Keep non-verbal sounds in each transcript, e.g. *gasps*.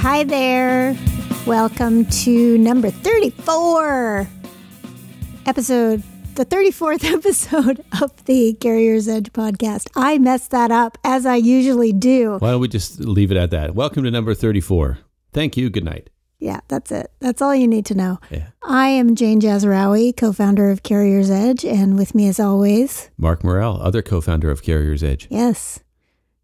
Hi there. Welcome to number 34 episode, the 34th *laughs* episode of the Carrier's Edge podcast. I messed that up as I usually do. Why don't we just leave it at that? Welcome to number 34. Thank you. Good night. Yeah, that's it. That's all you need to know. Yeah. I am Jane Jazrawy, co founder of Carrier's Edge, and with me as always, Mark Murrell, other co founder of Carrier's Edge. yes.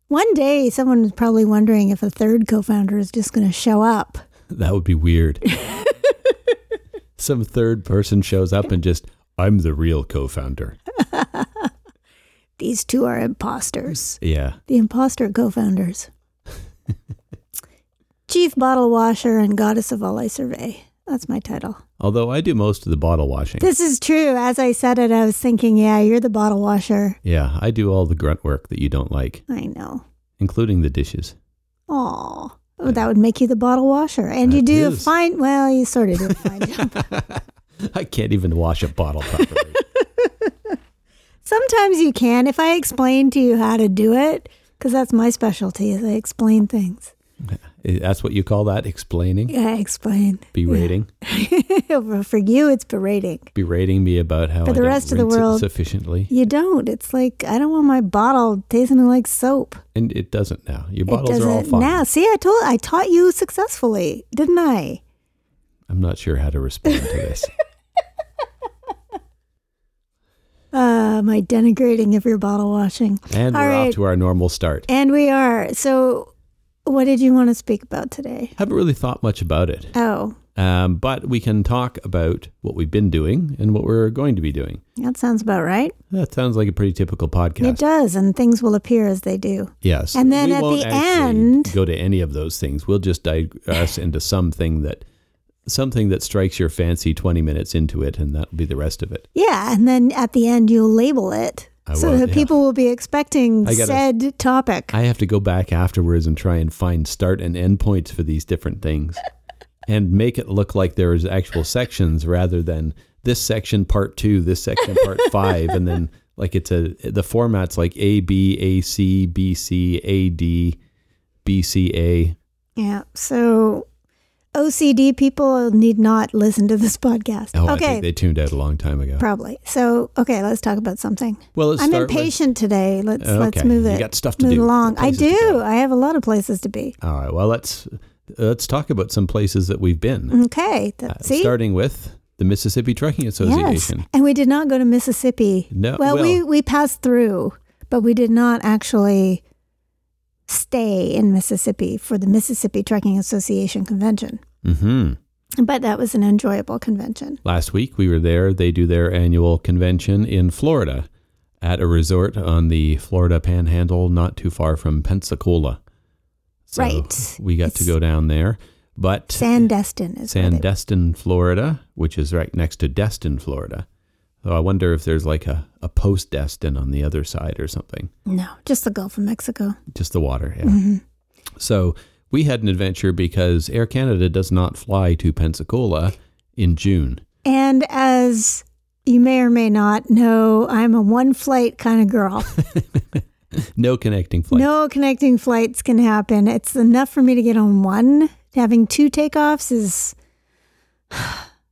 One day, someone is probably wondering if a third co founder is just going to show up. That would be weird. *laughs* Some third person shows up and just, I'm the real co founder. *laughs* These two are imposters. Yeah. The imposter co founders. *laughs* Chief Bottle Washer and Goddess of All I Survey. That's my title. Although I do most of the bottle washing. This is true. As I said it, I was thinking, yeah, you're the bottle washer. Yeah. I do all the grunt work that you don't like, I know. including the dishes. Aw. Oh, that would make you the bottle washer. And you That do a is. fine, well, you sort of do a fine job. *laughs* I can't even wash a bottle properly. *laughs* Sometimes you can if I explain to you how to do it, because that's my specialty is I explain things. That's what you call that? Explaining? Yeah, explain. Berating? *laughs* Well, For you, it's berating. Berating me about how For I the don't rest of the world- sufficiently. You don't. It's like I don't want my bottle tasting like soap. And it doesn't now. Your bottles are all fine. now. See, I told I taught you successfully, didn't I? I'm not sure how to respond to this. *laughs* Uh, my denigrating of your bottle washing. And All we're right. off to our normal start. And we are. So, what did you want to speak about today? Haven't really thought much about it. Oh, Um, but we can talk about what we've been doing and what we're going to be doing. that sounds about right. That sounds like a pretty typical podcast. It does, and things will appear as they do. Yes. And then we at the end- go to any of those things. We'll just digress *laughs* into something that something that strikes your fancy 20 minutes into it and that'll be the rest of it. Yeah, and then at the end you'll label it I so will, that yeah. people will be expecting gotta- said topic. I have to go back afterwards and try and find start and end points for these different things *laughs* and make it look like there is actual sections rather than this section part 2, this section part *laughs* 5 and then like it's a the format's like A B A C B C A D B C A. yeah. So OCD people need not listen to this podcast. Oh, I okay. think they tuned out a long time ago. Probably. So, okay, let's talk about something. Well, I'm start with- impatient today. Let's Uh, let's okay. move You got stuff to move do. along. I do. I have a lot of places to be. All right. Well, let's let's talk about some places that we've been. Okay. Uh, starting with the Mississippi Trucking Association. yes. And we did not go to Mississippi. No, Well, well- we we passed through, but we did not actually stay in Mississippi for the Mississippi Trucking Association convention. Hmm But that was an enjoyable convention. Last week we were there. They do their annual convention in Florida at a resort on the Florida Panhandle, not too far from Pensacola. So Right. We got to go down there, but Sandestin is where they- Sandestin, Florida, which is right next to Destin, Florida. So I wonder if there's like a, a post Destin on the other side or something. No, just the Gulf of Mexico. Just the water. Yeah. Mm-hmm. So we had an adventure because Air Canada does not fly to Pensacola in June. And as you may or may not know, I'm a one flight kind of girl. *laughs* No connecting flight. No connecting flights can happen. It's enough for me to get on one. Having two takeoffs is. *sighs*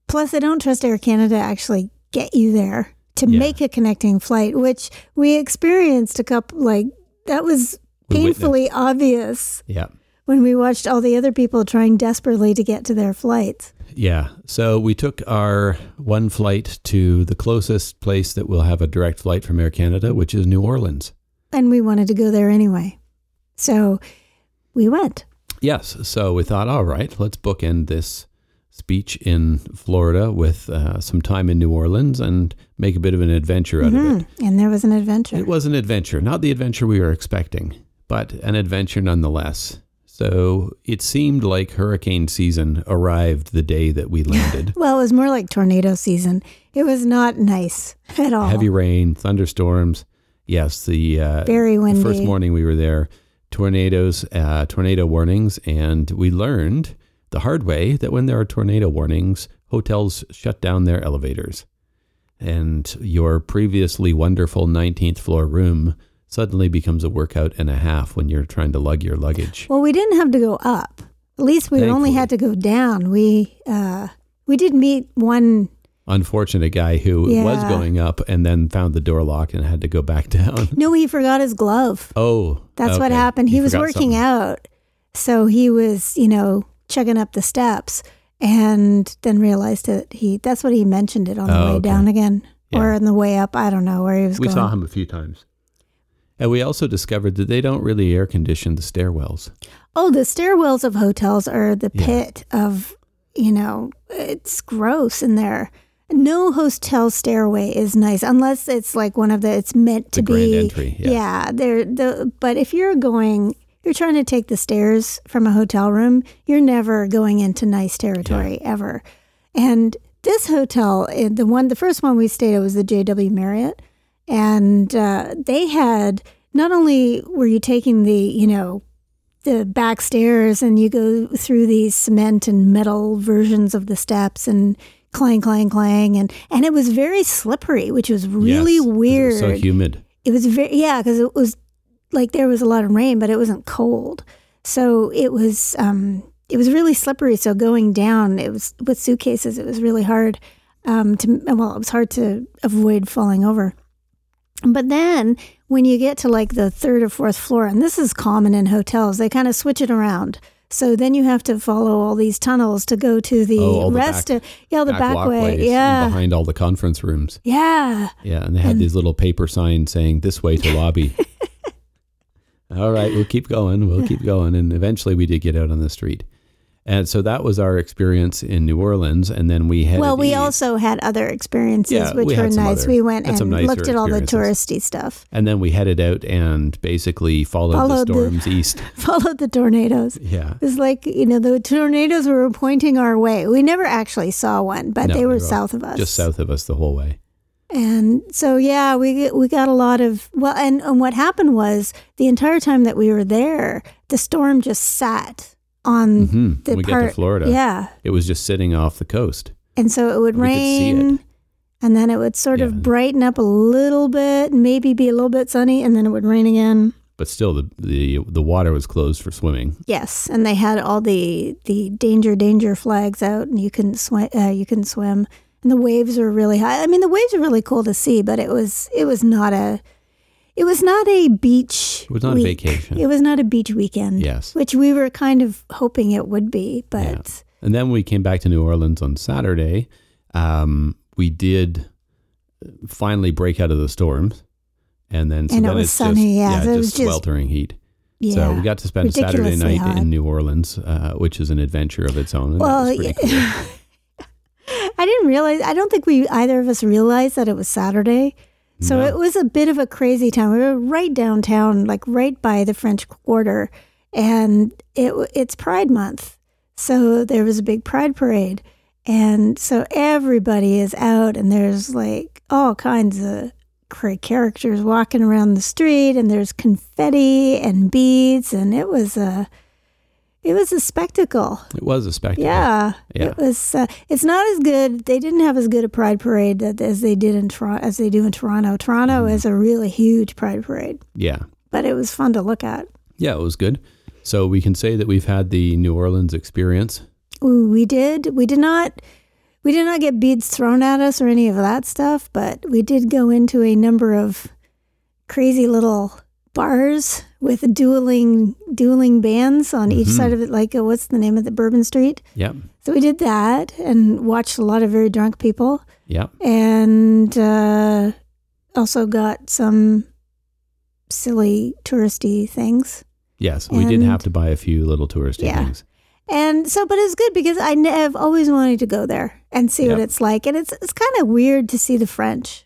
Plus, I don't trust Air Canada to actually get you there to Yeah. make a connecting flight, which we experienced a couple, like, that was painfully obvious Yeah. When we watched all the other people trying desperately to get to their flights. Yeah. So we took our one flight to the closest place that will have a direct flight from Air Canada, which is New Orleans. And we wanted to go there anyway. So we went. Yes. So we thought, all right, let's bookend this speech in Florida with uh, some time in New Orleans and make a bit of an adventure out of it. Mhm. And there was an adventure. It was an adventure, not the adventure we were expecting, but an adventure nonetheless. So it seemed like hurricane season arrived the day that we landed. *laughs* Well, it was more like tornado season. It was not nice at all. Heavy rain, thunderstorms. Yes, the, uh, Very the first morning we were there, tornadoes, uh, tornado warnings, and we learned the hard way that when there are tornado warnings, hotels shut down their elevators. And your previously wonderful 19th floor room suddenly becomes a workout and a half when you're trying to lug your luggage. Well, we didn't have to go up. At least we only had to go down. We uh, we did meet one unfortunate guy who Yeah. was going up and then found the door locked and had to go back *laughs* down. No, he forgot his glove. Oh, That's what happened. He, was working something. out. So he was, you know, chugging up the steps and then realized that he that's what he mentioned it on the Oh, way okay. down again. Or on the way up. I don't know where he was We going. saw him a few times. And we also discovered that they don't really air condition the stairwells. Oh, the stairwells of hotels are the Yeah. pit of, you know, it's gross in there. No hotel stairway is nice unless it's like one of the. It's meant The to grand be. entry, yeah. yeah. They're the. But if you're going, you're trying to take the stairs from a hotel room. You're never going into nice territory ever. And this hotel, eh, the one, the first one we stayed at was the JW Marriott, and uh, they had not only were you taking the, you know, the back stairs and you go through these cement and metal versions of the steps and clang clang clang and and it was very slippery which was really Yes, it was weird. so humid. it was very yeah because it was like there was a lot of rain but it wasn't cold. So it was um it was really slippery so going down it was with suitcases it was really hard um to well it was hard to avoid falling over but then when you get to like the third or fourth floor and this is common in hotels they kind of switch it around so then you have to follow all these tunnels to go to the Oh, the rest back- of yeah the back, way yeah behind all the conference rooms. yeah Yeah, and they had these little paper signs saying "This way to lobby." *laughs* all right, we'll keep going. We'll keep going, and eventually we did get out on the street. And so that was our experience in New Orleans, and then we had Well, we also had other experiences Yeah, which we were nice. other- we went and looked at all the touristy stuff, and then we headed out and basically followed, Followed the the- storms *laughs* east. followed the tornadoes. Yeah, It was like, you know, the tornadoes were pointing our way. We never actually saw one, but No, they were they were south of us. just south of us the whole way. And so, yeah, we we got a lot of well, and, and what happened was the entire time that we were there, the storm just sat on hmm the When we part. get to Florida, Yeah, it was just sitting off the coast. and so it would We could see it. rain, and then it would sort Yeah. of brighten up a little bit, maybe be a little bit sunny, and then it would rain again. But still, the the the water was closed for swimming. Yes, and they had all the the danger danger flags out, and you couldn't swim. Uh, you couldn't swim, and the waves were really high. I mean, the waves are really cool to see, but it was it was not a it was not a beach. It was not a vacation. It was not a beach weekend. Yes. which we were kind of hoping it would be, but Yeah. And then we came back to New Orleans on Saturday. Um, we did finally break out of the storms, and then so And it was sunny, just, yeah, it just was just- sweltering heat. yeah. So we got to spend Saturday night hot. in New Orleans, uh, which is an adventure of its own. Well, that was pretty yeah. cool. *laughs* I didn't realize. I don't think we either of us realized that it was Saturday. So No. it was a bit of a crazy time. We were right downtown, like right by the French Quarter, and it it's Pride Month. So there was a big Pride parade, and so everybody is out, and there's like all kinds of cra- characters walking around the street, and there's confetti and beads, and it was a it was a spectacle. It was a spectacle. Yeah, Yeah. it was. Uh, it's not as good. They didn't have as good a Pride parade that, as they did in Toronto as they do in Toronto. Toronto Mm-hmm. is a really huge Pride parade, Yeah. but it was fun to look at. Yeah, it was good. So we can say that we've had the New Orleans experience. Ooh, we did. We did not. We did not get beads thrown at us or any of that stuff, but we did go into a number of crazy little bars with dueling dueling bands on each Mhm. side of it. Like, uh, what's the name of the Bourbon Street? Yep. So we did that and watched a lot of very drunk people. Yep. and uh, also got some silly touristy things. Yes, we did have to buy a few little touristy Yeah. things. And so, but it's good because I have always wanted to go there and see what it's like. And it's it's kind of weird to see the French.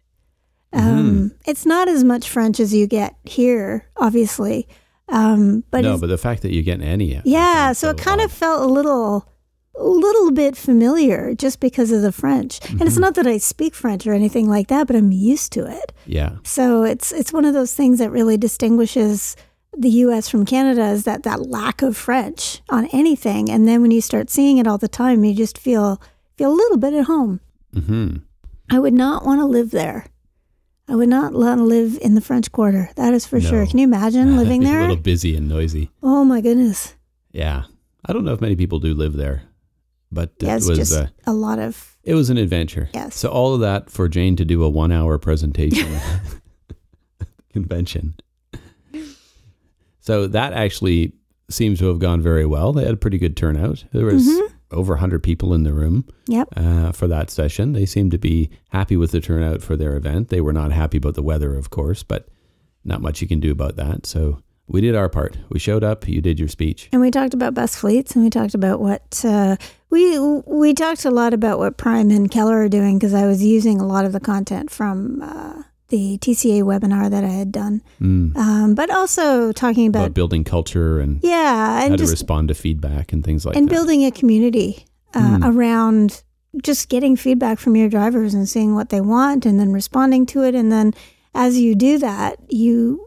Mm-hmm. Um, It's not as much French as you get here, obviously. Um, but no, but the fact that you get any. Yeah, so it kind of felt a little, a little bit familiar just because of the French. And Mm-hmm. it's not that I speak French or anything like that, but I'm used to it. Yeah. So it's it's one of those things that really distinguishes the U.S. from Canada is that that lack of French on anything, and then when you start seeing it all the time, you just feel feel a little bit at home. hmm I would not want to live there. I would not want to live in the French Quarter. That is for sure. Can you imagine *laughs* living there? a little busy and noisy. Oh my goodness. Yeah. I don't know if many people do live there, but Yeah, it was just uh, a lot of it was an adventure. Yes. So all of that for Jane to do a one hour presentation *laughs* *laughs* convention. So that actually seems to have gone very well. They had a pretty good turnout. There was Mhm. Over 100 people in the room Yep. uh, for that session. They seemed to be happy with the turnout for their event. They were not happy about the weather, of course, but not much you can do about that. So we did our part. We showed up. You did your speech. And we talked about bus fleets, and we talked about what uh, we we talked a lot about what Prime and Keller are doing because I was using a lot of the content from uh, the TCA webinar that I had done, Mm. um, but also talking About about building culture and yeah, and how and to respond to feedback and things like and that. And building a community uh, Hmm. around just getting feedback from your drivers and seeing what they want and then responding to it and then as you do that you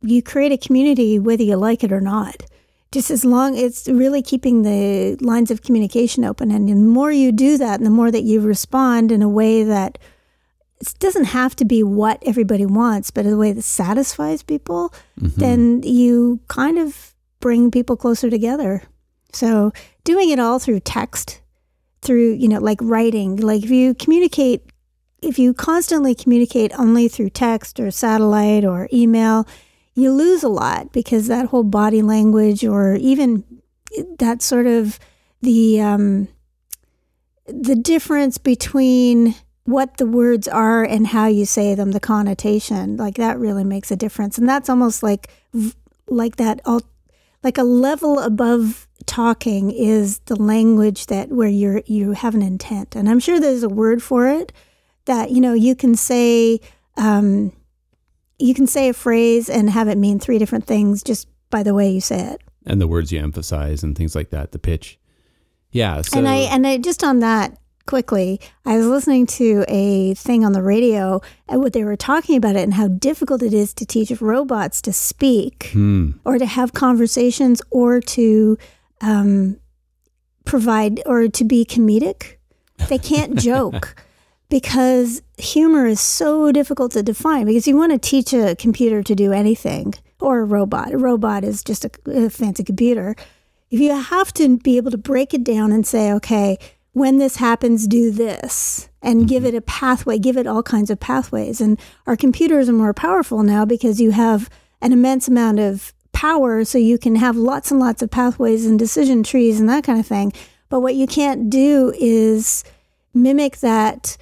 you create a community whether you like it or not just as long it's really keeping the lines of communication open and the more you do that and the more that you respond in a way that it doesn't have to be what everybody wants but in a way that satisfies people Mhm. then you kind of bring people closer together. So doing it all through text, through, you know, like writing, like if you communicate, if you constantly communicate only through text or satellite or email, you lose a lot because that whole body language or even that sort of the, um, the difference between what the words are and how you say them, the connotation, like that really makes a difference. And that's almost like like that all like a level above talking is the language that where you're you have an intent. And I'm sure there's a word for it that, you know, you can say um you can say a phrase and have it mean three different things just by the way you say it. and the words you emphasize and things like that, the pitch. Yeah. So and I and I just on that quickly, I was listening to a thing on the radio and what they were talking about it and how difficult it is to teach robots to speak Hmm. or to have conversations or to um, provide or to be comedic. They can't *laughs* joke because humor is so difficult to define because you want to teach a computer to do anything or a robot. A robot is just a, a fancy computer. If you have to be able to break it down and say, okay, when this happens, do this, and give it a pathway, give it all kinds of pathways. And our computers are more powerful now because you have an immense amount of power, so you can have lots and lots of pathways and decision trees and that kind of thing. But what you can't do is mimic that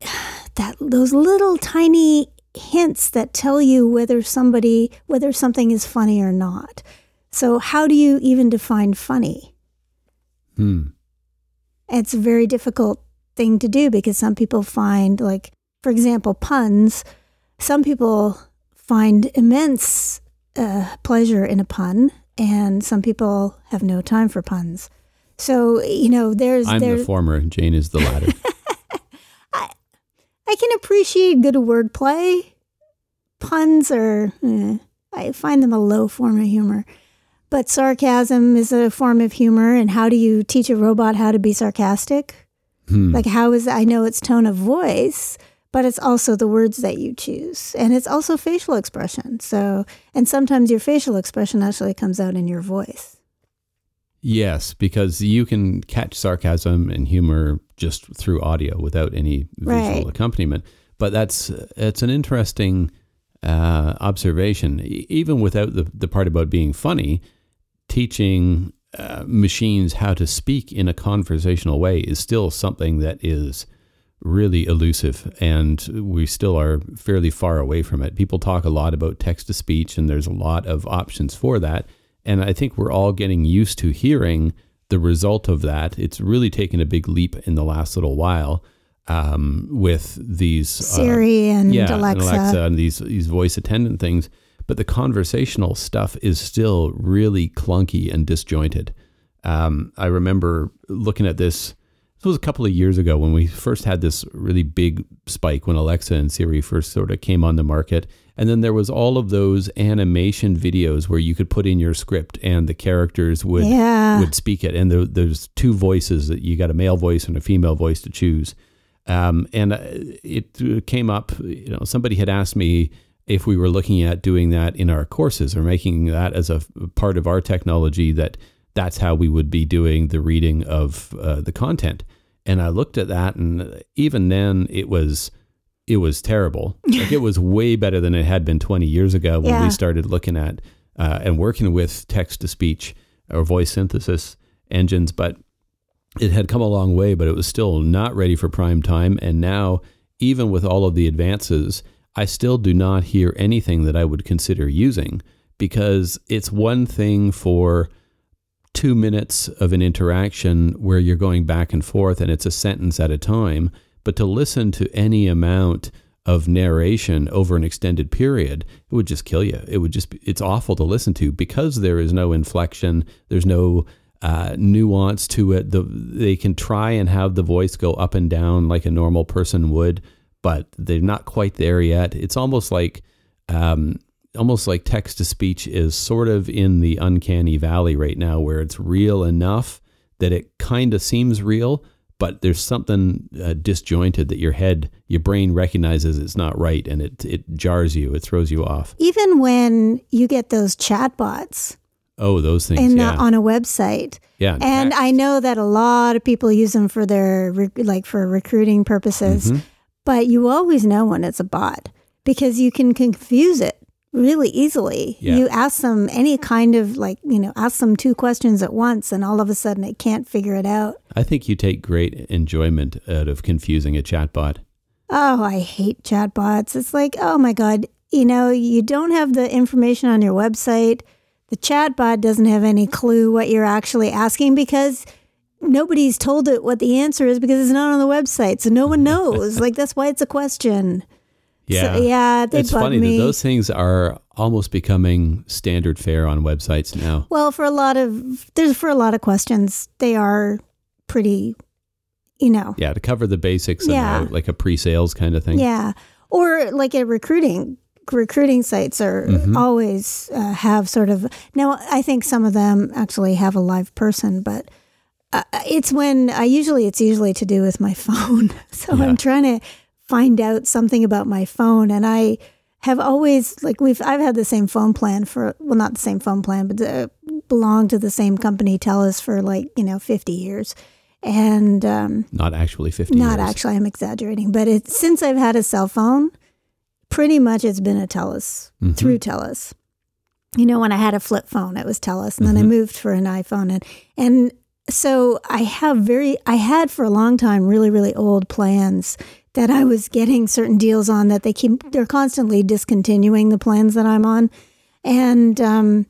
*sighs* that those little tiny hints that tell you whether somebody whether something is funny or not. So how do you even define funny? Hmm. It's a very difficult thing to do because some people find like for example puns some people find immense uh, pleasure in a pun and some people have no time for puns so you know there's I'm there's the former. Jane is the latter. *laughs* I I can appreciate good wordplay. Puns are, eh, I find them a low form of humor. But sarcasm is a form of humor. And how do you teach a robot how to be sarcastic? Hmm. Like, how is, I know it's tone of voice, but it's also the words that you choose. And it's also facial expression. So, and sometimes your facial expression actually comes out in your voice. Yes, because you can catch sarcasm and humor just through audio without any visual Right. accompaniment. But that's it's an interesting uh, observation. E- Even without the the part about being funny, teaching uh, machines how to speak in a conversational way is still something that is really elusive and we still are fairly far away from it. People talk a lot about text to speech and there's a lot of options for that. And I think we're all getting used to hearing the result of that. It's really taken a big leap in the last little while um, with these uh, Siri and yeah, Alexa. and Alexa and these these voice attendant things. But the conversational stuff is still really clunky and disjointed. Um, I remember looking at this. This was a couple of years ago when we first had this really big spike when Alexa and Siri first sort of came on the market. And then there was all of those animation videos where you could put in your script and the characters would yeah. would speak it. And there, there's two voices that you got a male voice and a female voice to choose. Um, and uh, it came up, you know, somebody had asked me if we were looking at doing that in our courses or making that as a part of our technology that that's how we would be doing the reading of uh, the content. And I looked at that, and even then, it was it was terrible. *laughs* Like it was way better than it had been 20 years ago when Yeah. we started looking at uh, and working with text to speech or voice synthesis engines. But it had come a long way, but it was still not ready for prime time. And now, even with all of the advances, I still do not hear anything that I would consider using because it's one thing for two minutes of an interaction where you're going back and forth and it's a sentence at a time. But to listen to any amount of narration over an extended period, it would just kill you. It would just be, it's awful to listen to because there is no inflection, there's no uh, nuance to it. The, they can try and have the voice go up and down like a normal person would, but they're not quite there yet. It's almost like um, almost like text to speech is sort of in the uncanny valley right now, where it's real enough that it kind of seems real, but there's something uh, disjointed that your head, your brain recognizes it's not right, and it it jars you, it throws you off. Even when you get those chatbots Oh, those things, in, yeah, on a website, yeah. and text. I know that a lot of people use them for their like for recruiting purposes, Mhm. But you always know when it's a bot because you can confuse it really easily. Yeah. You ask them any kind of like, you know, ask them two questions at once and all of a sudden it can't figure it out. I think you take great enjoyment out of confusing a chatbot. Oh, I hate chatbots. It's like, oh my God, you know, you don't have the information on your website. The chatbot doesn't have any clue what you're actually asking because nobody's told it what the answer is because it's not on the website. So no one *laughs* knows. like, that's why it's a question. Yeah, So, yeah, it's funny me. that those things are almost becoming standard fare on websites now. Well, for a lot of there's for a lot of questions, they are pretty, you know, Yeah, to cover the basics Yeah. of uh, like a pre-sales kind of thing. yeah, or like a recruiting. Recruiting sites are Mhm. always uh, have sort of now. I think some of them actually have a live person, but uh, it's when I usually it's usually to do with my *laughs* phone. so Yeah. I'm trying to find out something about my phone, and I have always like we've I've had the same phone plan for well not the same phone plan, but uh, belonged to the same company Telus for like you know 50 years, and um, Not actually 50 not years. actually I'm exaggerating, but it since I've had a cell phone, pretty much it's been a Telus Mhm. through Telus. You know, when I had a flip phone, it was Telus, and then I Mhm. moved for an iPhone, and and so I have very I had for a long time really really old plans that I was getting certain deals on that they keep they're constantly discontinuing the plans that I'm on, and um,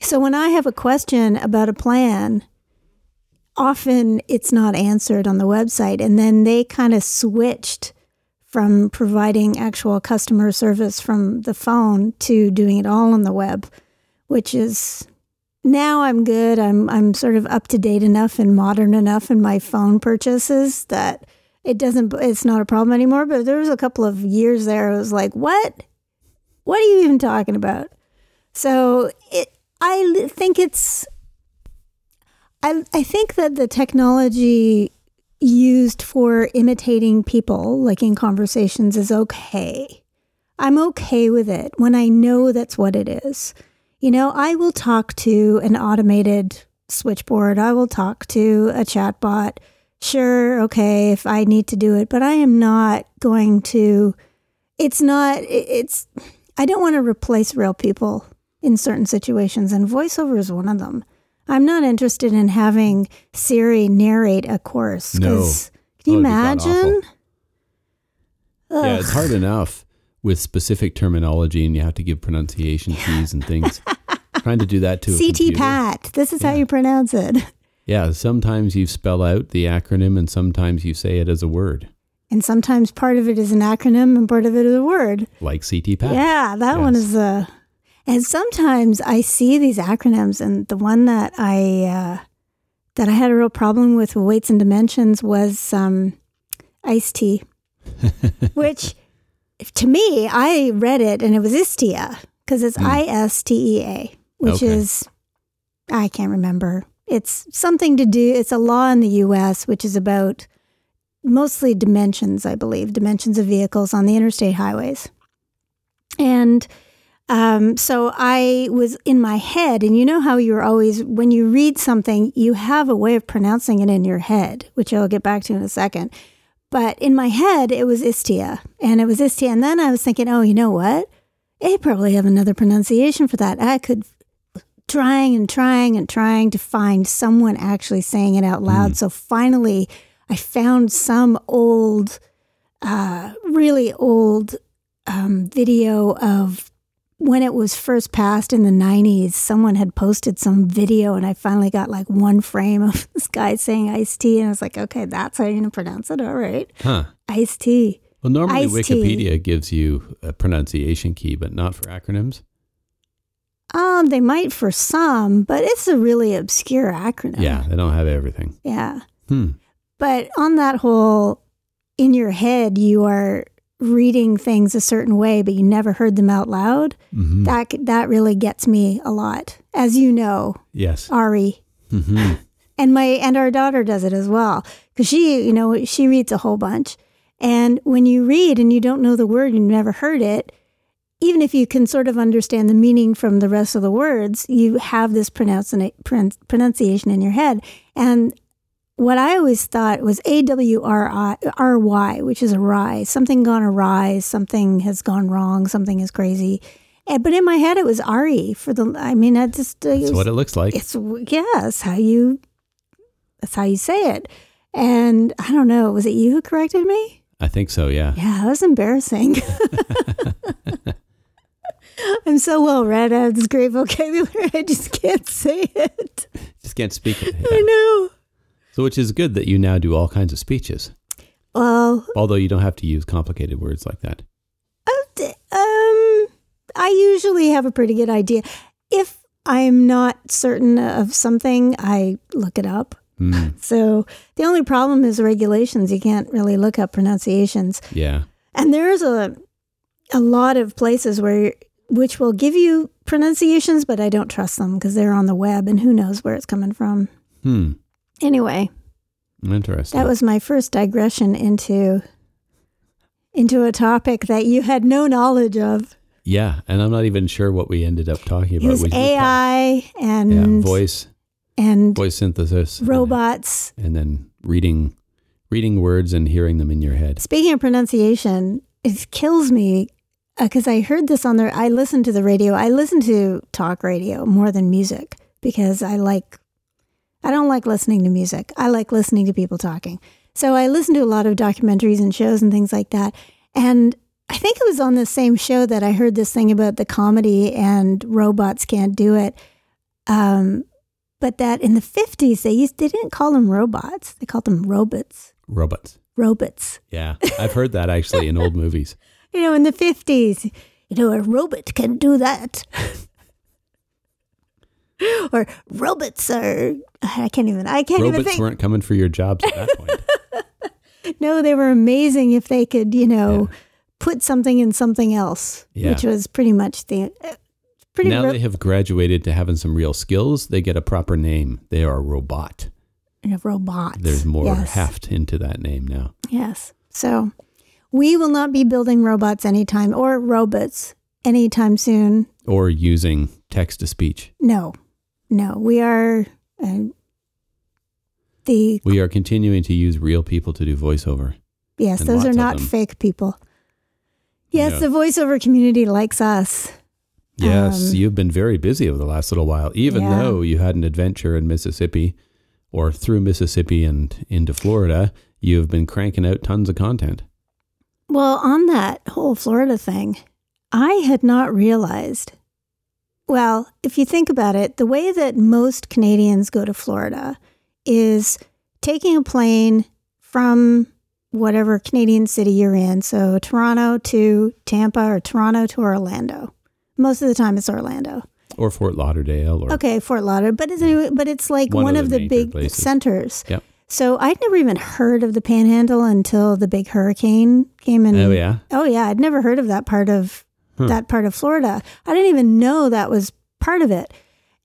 so when I have a question about a plan, often it's not answered on the website, and then they kind of switched from providing actual customer service from the phone to doing it all on the web, which is now I'm good. I'm I'm sort of up to date enough and modern enough in my phone purchases that it doesn't it's not a problem anymore. But there was a couple of years there I was like, what? What are you even talking about? So it I think it's I I think that the technology used for imitating people, like in conversations, is okay. I'm okay with it when I know that's what it is. You know, I will talk to an automated switchboard, I will talk to a chatbot. Sure, okay, if I need to do it, but I am not going to, it's not, it's, I don't want to replace real people in certain situations, and voiceover is one of them. I'm not interested in having Siri narrate a course. No. Can you Oh, imagine? Yeah, it's hard enough with specific terminology and you have to give pronunciation keys and things. *laughs* Trying to do that to a CT. Pat. This is how you pronounce it. Yeah, sometimes you spell out the acronym and sometimes you say it as a word, And sometimes part of it is an acronym and part of it is a word. like C-TPAT. Yeah, that one is a. And sometimes I see these acronyms, and the one that I uh, that I had a real problem with weights and dimensions was um, iced tea, *laughs* which to me I read it and it was Istea because it's Hmm. I S T E A, which Okay. is I can't remember. It's something to do. It's a law in the U.S. which is about mostly dimensions, I believe, dimensions of vehicles on the interstate highways. And Um, so I was in my head, and you know how you're always, when you read something, you have a way of pronouncing it in your head, which I'll get back to in a second. But in my head, it was Istia, and it was Istia. And then I was thinking, oh, you know what? They probably have another pronunciation for that. I could trying and trying and trying to find someone actually saying it out loud. Mm. So finally, I found some old, uh, really old um, video of when it was first passed in the 90s. Someone had posted some video, and I finally got like one frame of *laughs* this guy saying iced tea. And I was like, okay, that's how you're going to pronounce it. All right. Huh. Iced tea. Well, normally Iced tea. Wikipedia gives you a pronunciation key, but not for acronyms. Um, they might for some, but it's a really obscure acronym. Yeah, they don't have everything. Yeah. Hmm. But on that whole, in your head, you are reading things a certain way, but you never heard them out loud. hmm That that really gets me a lot, as you know, Yes. Ari, hmm *laughs* and my and our daughter does it as well because she, you know, she reads a whole bunch, and when you read and you don't know the word, you never heard it. Even if you can sort of understand the meaning from the rest of the words, you have this pronunci- pron- pronunciation in your head. And what I always thought was A W R I R Y, which is awry, something gone awry, something has gone wrong, something is crazy. And, but in my head, it was Ari for the. I mean, I just uh, That's what it looks like. it's yes, how you. That's how you say it. And I don't know. Was it you who corrected me? I think so. Yeah. Yeah, that was embarrassing. *laughs* I'm so well read. I have this great vocabulary. *laughs* I just can't say it. Just can't speak it. I know. So, which is good that you now do all kinds of speeches, Well, although you don't have to use complicated words like that. um, I usually have a pretty good idea. If I'm not certain of something, I look it up. Hmm. *laughs* So the only problem is regulations. You can't really look up pronunciations. Yeah. And there's a a lot of places where which will give you pronunciations, but I don't trust them because they're on the web and who knows where it's coming from. Hmm. Anyway, Interesting. that was my first digression into into a topic that you had no knowledge of. yeah, and I'm not even sure what we ended up talking It about. was We- we AI talked- Yeah, and voice, and voice synthesis, and- robots. and then reading, reading words and hearing them in your head. Speaking of pronunciation, it kills me uh, because I heard this on the. I listen to the radio. I listen to talk radio more than music because I like. I don't like listening to music. I like listening to people talking. So I listen to a lot of documentaries and shows and things like that. And I think it was on the same show that I heard this thing about the comedy and robots can't do it. Um, but that in the fifties they used they didn't call them robots. They called them robots. Robots. Robots. Yeah, I've heard that actually in old *laughs* movies. you know, in the 50s, you know, a robot can do that. *laughs* *laughs* or robots are, I can't even, I can't even Robots think. weren't coming for your jobs at that point. *laughs* No, they were amazing if they could, you know, put something in something else, Yeah. which was pretty much the, uh, pretty now ro- they have graduated to having some real skills. They get a proper name. They are robot. a robot. There's more yes. heft into that name now. Yes. So we will not be building robots anytime, or robots anytime soon. Or using text to speech. No, no, we are uh, the We are continuing to use real people to do voiceover. yes, and those are not fake people. Yes, Yeah. the voiceover community likes us. Yes, Um, you've been very busy over the last little while, even Yeah. though you had an adventure in Mississippi or through Mississippi and into Florida. You've been cranking out tons of content. Well, on that whole Florida thing, I had not realized. Well, if you think about it, the way that most Canadians go to Florida is taking a plane from whatever Canadian city you're in. So Toronto to Tampa or Toronto to Orlando. Most of the time it's Orlando. Or Fort Lauderdale or Okay, Fort Lauderdale, but it's but it's like one, One of of the the, big places. centers. Yep. So I'd never even heard of the Panhandle until the big hurricane came in. Oh yeah. Oh yeah, I'd never heard of that part of Huh. that part of Florida. I didn't even know that was part of it.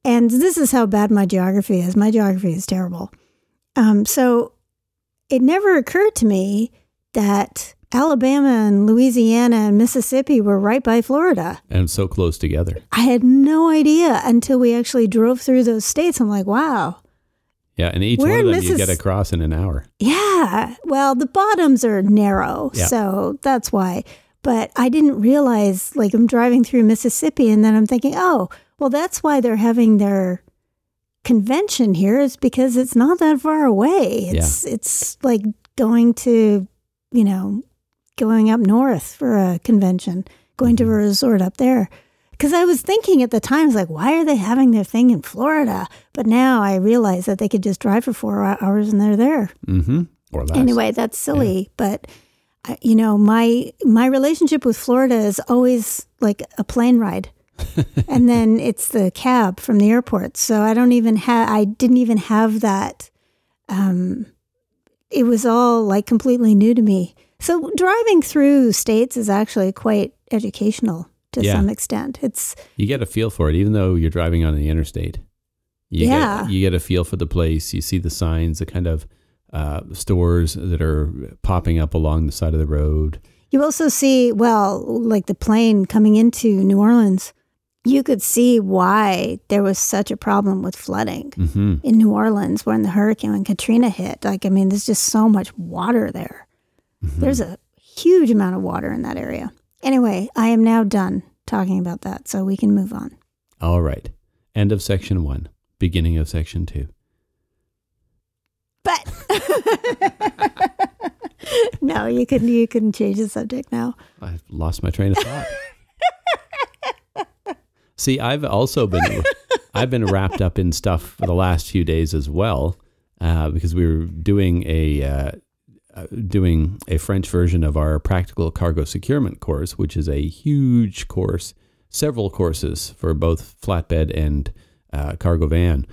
And this is how bad my geography is. My geography is terrible. Um, so it never occurred to me that Alabama and Louisiana and Mississippi were right by Florida. And so close together. I had no idea until we actually drove through those states. I'm like, wow. Yeah, and each We're one of them you get across in an hour. Yeah. Well, the bottoms are narrow, Yeah. so that's why. But I didn't realize, like, I'm driving through Mississippi and then I'm thinking, oh, well, that's why they're having their convention here is because it's not that far away. It's it's like going to, you know, going up north for a convention, going to a resort up there. Because I was thinking at the time, I was like, why are they having their thing in Florida? But now I realize that they could just drive for four hours and they're there. Mm-hmm. Or less. Anyway, that's silly, but I- you know, my my relationship with Florida is always like a plane ride. *laughs* and then it's the cab from the airport. So I don't even have I didn't even have that um it was all like completely new to me. So driving through states is actually quite educational to Yeah. some extent. It's You get a feel for it, even though you're driving on the interstate. You Yeah. Get, you get a feel for the place. You see the signs, the kind of uh, stores that are popping up along the side of the road. You also see, well, like the plane coming into New Orleans, you could see why there was such a problem with flooding hmm in New Orleans when the hurricane when Katrina hit. Like, I mean, there's just so much water there. There's a huge amount of water in that area. Anyway, I am now done talking about that, so we can move on. All right. End of section one. Beginning of section two. But *laughs* no, you can you can change the subject now. I've lost my train of thought. *laughs* See, I've also been I've been wrapped up in stuff for the last few days as well, uh, because we were doing a uh, uh, doing a French version of our practical cargo securement course, which is a huge course, several courses for both flatbed and uh, cargo van,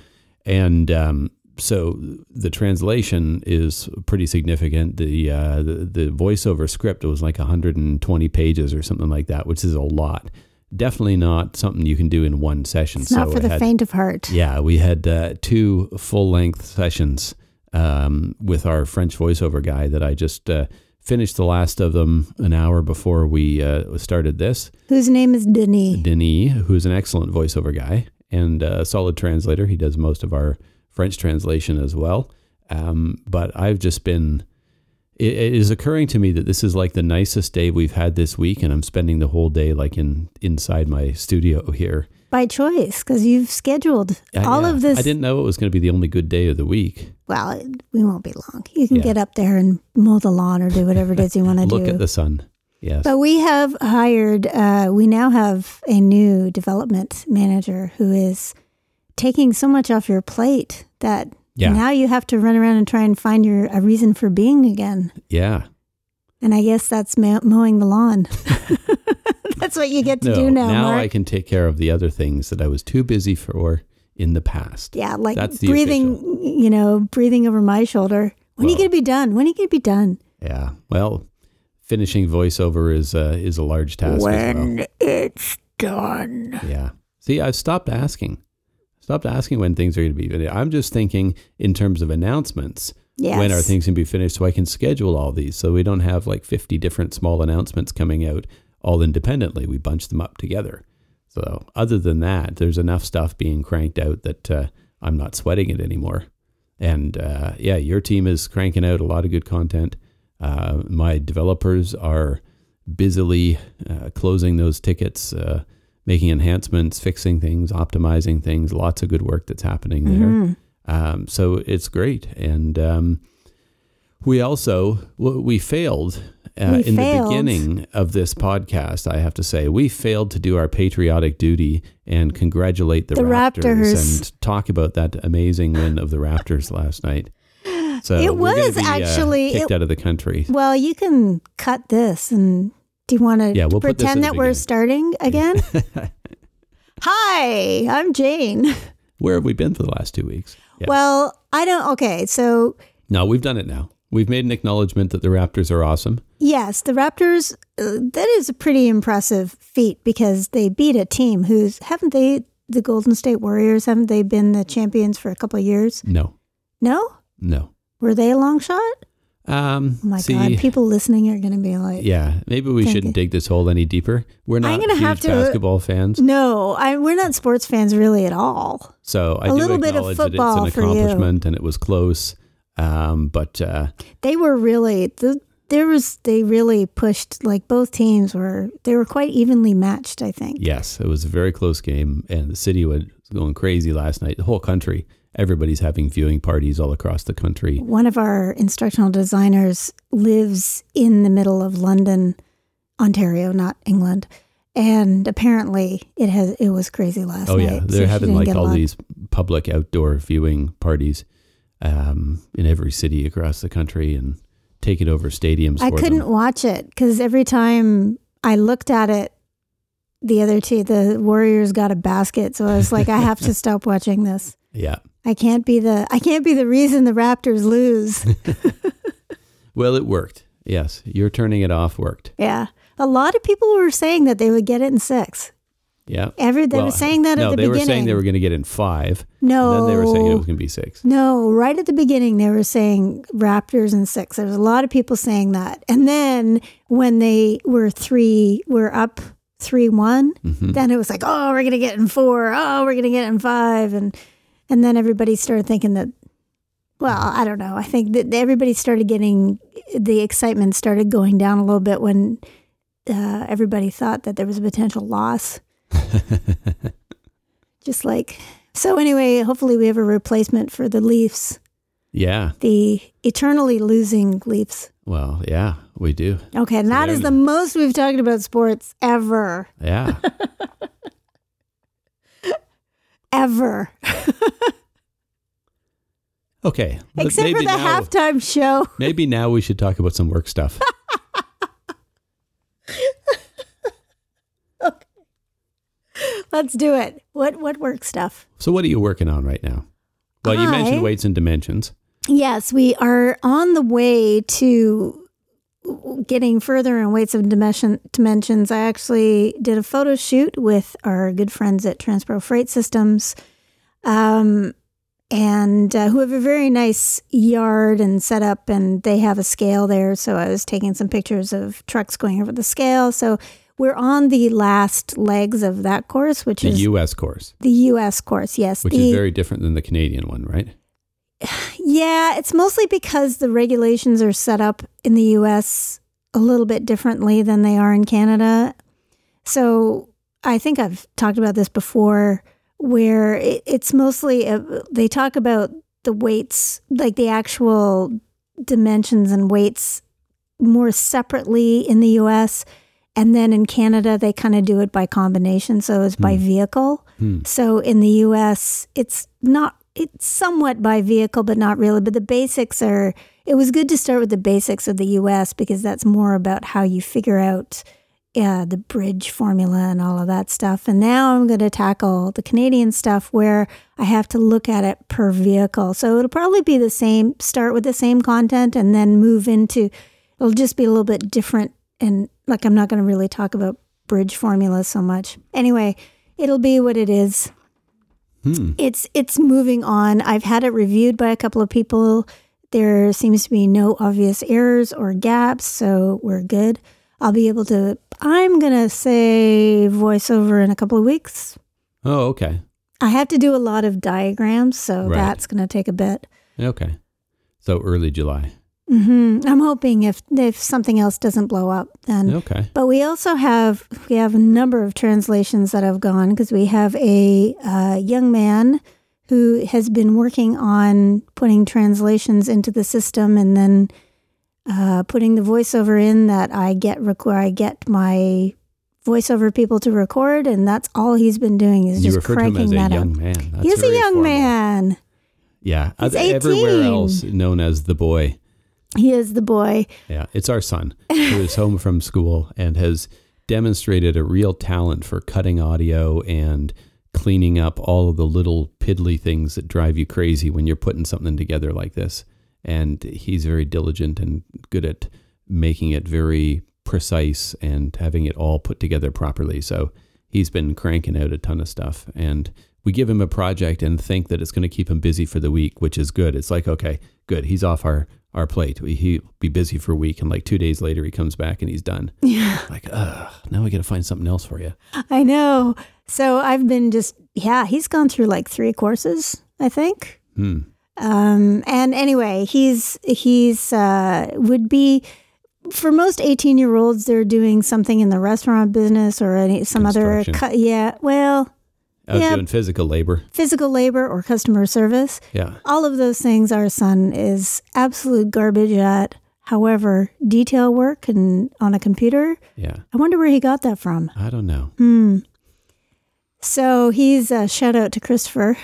and um, so the translation is pretty significant. The, uh, the the voiceover script was like 120 pages or something like that, which is a lot. Definitely not something you can do in one session. It's not for the had- faint of heart. yeah, we had uh, two full length sessions um, with our French voiceover guy that I just uh, finished the last of them an hour before we uh, started this. Whose name is Denis. Denis, who's an excellent voiceover guy and a solid translator. He does most of our French translation as well. Um, but I've just been. It, it is occurring to me that this is like the nicest day we've had this week, and I'm spending the whole day like in inside my studio here. by choice because you've scheduled I- all yeah, of this. I didn't know it was going to be the only good day of the week. Well, it, we won't be long. You can Yeah. get up there and mow the lawn or do whatever it is you want to *laughs* do. Look at the sun. Yes. But we have hired, uh, we now have a new development manager who is taking so much off your plate that Yeah. now you have to run around and try and find your a reason for being again. yeah. And I guess that's mowing the lawn. *laughs* that's what you get to No, do now, now Mark. I can take care of the other things that I was too busy for in the past. yeah, like That's the breathing, you know, breathing over my shoulder. When are you Well- going to be done? When are you going to be done? Yeah. Well, finishing voiceover is uh, is a large task. as well. it's done. Yeah. See, I've stopped asking. Stopped asking when things are going to be finished. I'm just thinking in terms of announcements. Yes. When are things going to be finished so I can schedule all these so we don't have like 50 different small announcements coming out all independently. We bunch them up together. So, other than that, there's enough stuff being cranked out that uh, I'm not sweating it anymore. And uh, yeah, your team is cranking out a lot of good content. Uh, my developers are busily uh, closing those tickets, uh, making enhancements, fixing things, optimizing things. Lots of good work that's happening there. Mhm. Um, so it's great. And um, we also we failed uh, We in failed. the beginning of this podcast. I have to say we failed to do our patriotic duty and congratulate the, The Raptors. and talk about that amazing win of the Raptors last night. *gasps* So It was be, uh, actually- kicked it- out of the country. Well, you can cut this and do you want to Yeah, we'll pretend that we're starting again? *laughs* Hi, I'm Jane. Where have we been for the last two weeks? Yeah. Well, I don't. Okay, so no, we've done it now. We've made an acknowledgement that the Raptors are awesome. yes, the Raptors. Uh, that is a pretty impressive feat because they beat a team who's haven't they the Golden State Warriors? Haven't they been the champions for a couple of years? No, No, no. were they a long shot? Um, Oh my see, God, people listening are going to be like, yeah, maybe we shouldn't dig this hole any deeper. We're not I'm gonna huge have to- basketball fans, no, I, we're not sports fans really at all. so I A do little bit of that football it's for an you. accomplishment and it was close. Um, but uh, They were really the there was they really pushed like both teams were they were quite evenly matched. I think. yes, it was a very close game, and the city was going crazy last night. The whole country, everybody's having viewing parties all across the country. One of our instructional designers lives in the middle of London, Ontario, not England. And apparently it has it was crazy last Oh night. yeah, so they're she having like all these public outdoor viewing parties um, in every city across the country and taking over stadiums. I couldn't them. watch it because every time I looked at it, the other two, the Warriors got a basket. So I was like, I have to *laughs* stop watching this. Yeah. I can't be the I can't be the reason the Raptors lose. *laughs* Well, it worked. Yes, your turning it off worked. yeah, a lot of people were saying that they would get it in six. Yeah. Every they Well, were saying that no, at the they beginning. They were saying they were going to get in five. no, And then they were saying it was going to be six. no. Right at the beginning, they were saying Raptors in six. There was a lot of people saying that, and then when they were three, were up three one. hmm then it was like, oh, we're gonna get in four. Oh, we're gonna get in five, and and then everybody started thinking that. Well, I don't know. I think that everybody started getting the excitement started going down a little bit when uh, everybody thought that there was a potential loss. *laughs* Just like so. Anyway, hopefully we have a replacement for the Leafs, yeah. the eternally losing Leafs. Well, yeah, we do. Okay, and that they're is the the- most we've talked about sports ever, Yeah. *laughs* ever, *laughs* Okay. except for the now, halftime show. *laughs* Maybe now we should talk about some work stuff. *laughs* Let's do it. What what work stuff? So, what are you working on right now? Well, you mentioned weights and dimensions. Yes, we are on the way to getting further in weights of dimension, dimensions. I actually did a photo shoot with our good friends at Transpro Freight Systems, um, and uh, who have a very nice yard and setup, and they have a scale there. So I was taking some pictures of trucks going over the scale. So we're on the last legs of that course, which The is the U.S. course, the U.S. course. Yes, which the, is very different than the Canadian one, right? Yeah, it's mostly because the regulations are set up in the US a little bit differently than they are in Canada. So I think I've talked about this before, where it, it's mostly, uh they talk about the weights, like the actual dimensions and weights more separately in the US. And then in Canada, they kind of do it by combination. So it's by vehicle. Hmm. So in the US, it's not, it's somewhat by vehicle, but not really. But the basics are, it was good to start with the basics of the US because that's more about how you figure out uh, the bridge formula and all of that stuff. And now I'm going to tackle the Canadian stuff where I have to look at it per vehicle. So it'll probably be the same, start with the same content and then move into, it'll just be a little bit different. And like, I'm not going to really talk about bridge formulas so much. Anyway, it'll be what it is Hmm. it's it's moving on. I've had it reviewed by a couple of people. There seems to be no obvious errors or gaps, so we're good. I'll be able to. I'm gonna say voiceover in a couple of weeks. Oh, okay. I have to do a lot of diagrams, so Right. that's gonna take a bit. Okay. So early July. Hmm I'm hoping if if something else doesn't blow up, then Okay. But we also have we have a number of translations that have gone because we have a uh, young man who has been working on putting translations into the system and then uh, putting the voiceover in that I get rec- where I get my voiceover people to record, and that's all he's been doing is You just refer to him cranking that young out. man. That's He's a young formal. man. Yeah. He's Everywhere 18. else known as the boy. He is the boy. Yeah. It's our son who is home from school and has demonstrated a real talent for cutting audio and cleaning up all of the little piddly things that drive you crazy when you're putting something together like this. And he's very diligent and good at making it very precise and having it all put together properly. So he's been cranking out a ton of stuff. And we give him a project and think that it's going to keep him busy for the week, which is good. It's like, okay, good. He's off our, our plate. We, he'll be busy for a week, and like two days later, he comes back and he's done. *laughs* Yeah. Like, ugh, now we got to find something else for you. I know. So I've been just, yeah, he's gone through like three courses, I think. Hmm. Um, and anyway, he's, he's, uh, would be, for most 18 year olds, they're doing something in the restaurant business or any, some other, yeah, well, Out Yeah. doing physical labor. physical labor or customer service. Yeah. All of those things our son is absolute garbage at. However, detail work and on a computer, Yeah. I wonder where he got that from. I don't know. Hmm. So he's a shout out to Christopher.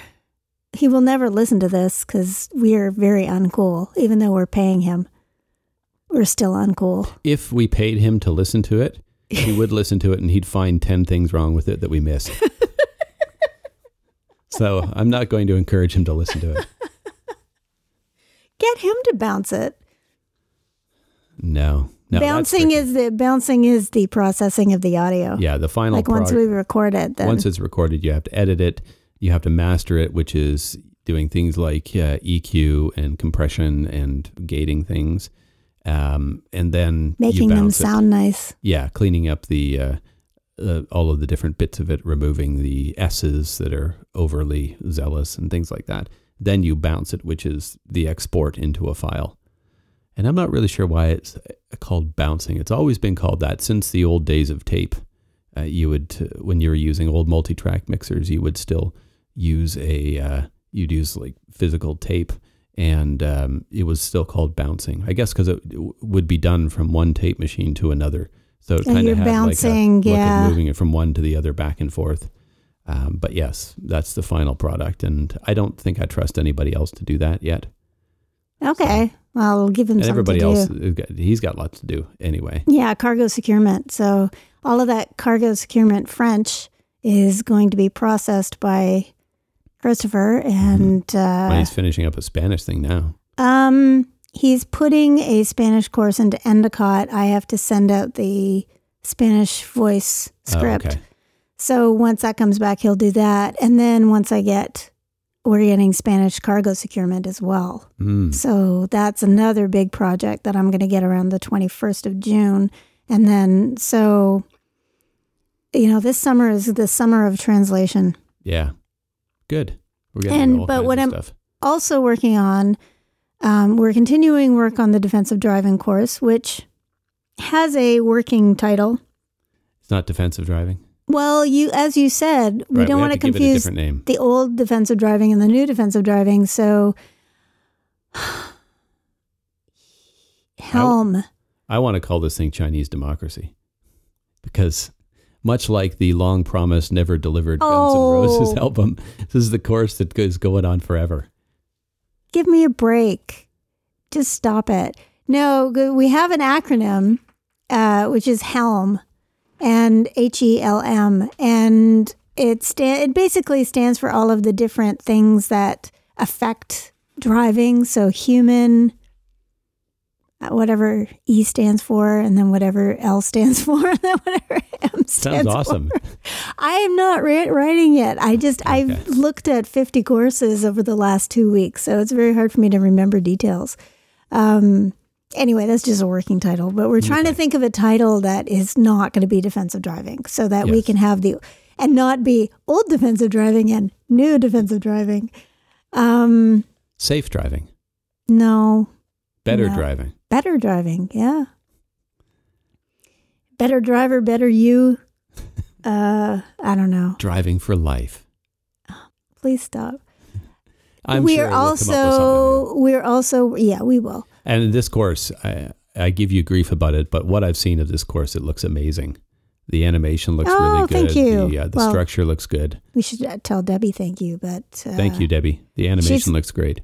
He will never listen to this because we are very uncool, even though we're paying him. We're still uncool. If we paid him to listen to it, he would listen to it and he'd find 10 things wrong with it that we missed. *laughs* so I'm not going to encourage him to listen to it. Get him to bounce it. No. No. bouncing is the bouncing is the processing of the audio. Yeah. The final like once we record it, then once it's recorded, you have to edit it. You have to master it, which is doing things like uh, EQ and compression and gating things, um, and then making them bounce it. sound nice. Yeah, cleaning up the uh, uh, all of the different bits of it, removing the s's that are overly zealous and things like that. Then you bounce it, which is the export into a file. And I'm not really sure why it's uh, called bouncing. It's always been called that since the old days of tape. Uh, you would, uh, when you were using old multi-track mixers, you would still use a, uh, you'd use like physical tape, and um, it was still called bouncing. I guess because it w- would be done from one tape machine to another, so it kind of had bouncing, like a yeah. of moving it from one to the other, back and forth. Um, but yes, that's the final product, and I don't think I trust anybody else to do that yet. Okay, well, we'll give him And everybody else, do. uh, he's got lots to do anyway. Yeah, cargo securement. So all of that cargo securement French is going to be processed by Christopher, and Well, uh, he's finishing up a Spanish thing now. um, he's putting a Spanish course into Endicott. I have to send out the Spanish voice script. Oh, okay. So once that comes back, he'll do that, and then once I get, we're getting Spanish cargo securement as well. Mm. So that's another big project that I'm going to get around the 21st of June. And then, so, you know, this summer is the summer of translation. Yeah. Good. We're getting And- but what I'm- stuff. Also, working on, um, we're continuing work on the defensive driving course, which has a working title. It's not defensive driving. Well, you, as you said, we Right, don't have want to a confuse name. the old defensive driving and the new defensive driving. So, Helm. I want to call this thing Chinese democracy because much like the long promised, never delivered Guns N' Roses Oh. album, this is the course that is going on forever. give me a break. Just stop it. No, we have an acronym, uh, which is HELM, and H E L M, and it sta- it basically stands for all of the different things that affect driving. So human, uh, whatever E stands for, and then whatever L stands *laughs* for, and then whatever M stands Sounds for. awesome. *laughs* I am not ri- writing yet. I just I've looked at 50 courses over the last 2 weeks, so it's very hard for me to remember details. Um anyway, that's just a working title, but we're trying to think of a title that is not going to be defensive driving so that we can have the and not be old defensive driving and new defensive driving. Um Safe driving, no, better No. driving. better driving. Yeah. Better driver, better you. *laughs* Uh I don't know. Driving for life. Please stop. I'm we're sure we'll come up with something also we're also yeah we will And in this course, I, I give you grief about it, but what I've seen of this course, it looks amazing. The animation looks Oh, really good. thank you. The, uh, the Well- structure looks good. we should uh, tell Debbie thank you but uh, Thank you, Debbie. The animation looks great.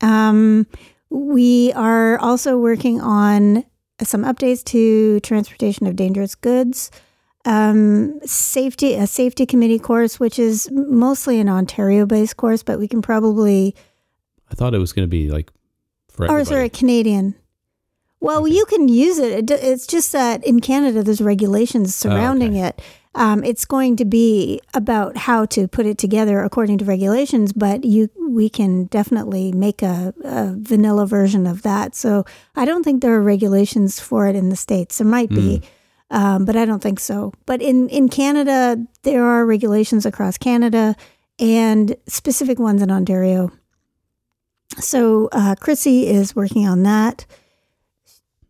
um we are also working on some updates to transportation of dangerous goods um safety a safety committee course which is mostly an Ontario based course but we can probably I thought it was going to be like for or everybody. sorry Canadian Well, you can use it. it. It's just that in Canada, there's regulations surrounding okay. it. Um, it's going to be about how to put it together according to regulations, but you we can definitely make a, a vanilla version of that. So I don't think there are regulations for it in the states. There might be, um, but I don't think so. But in in Canada, there are regulations across Canada and specific ones in Ontario. So uh, Chrissy is working on that.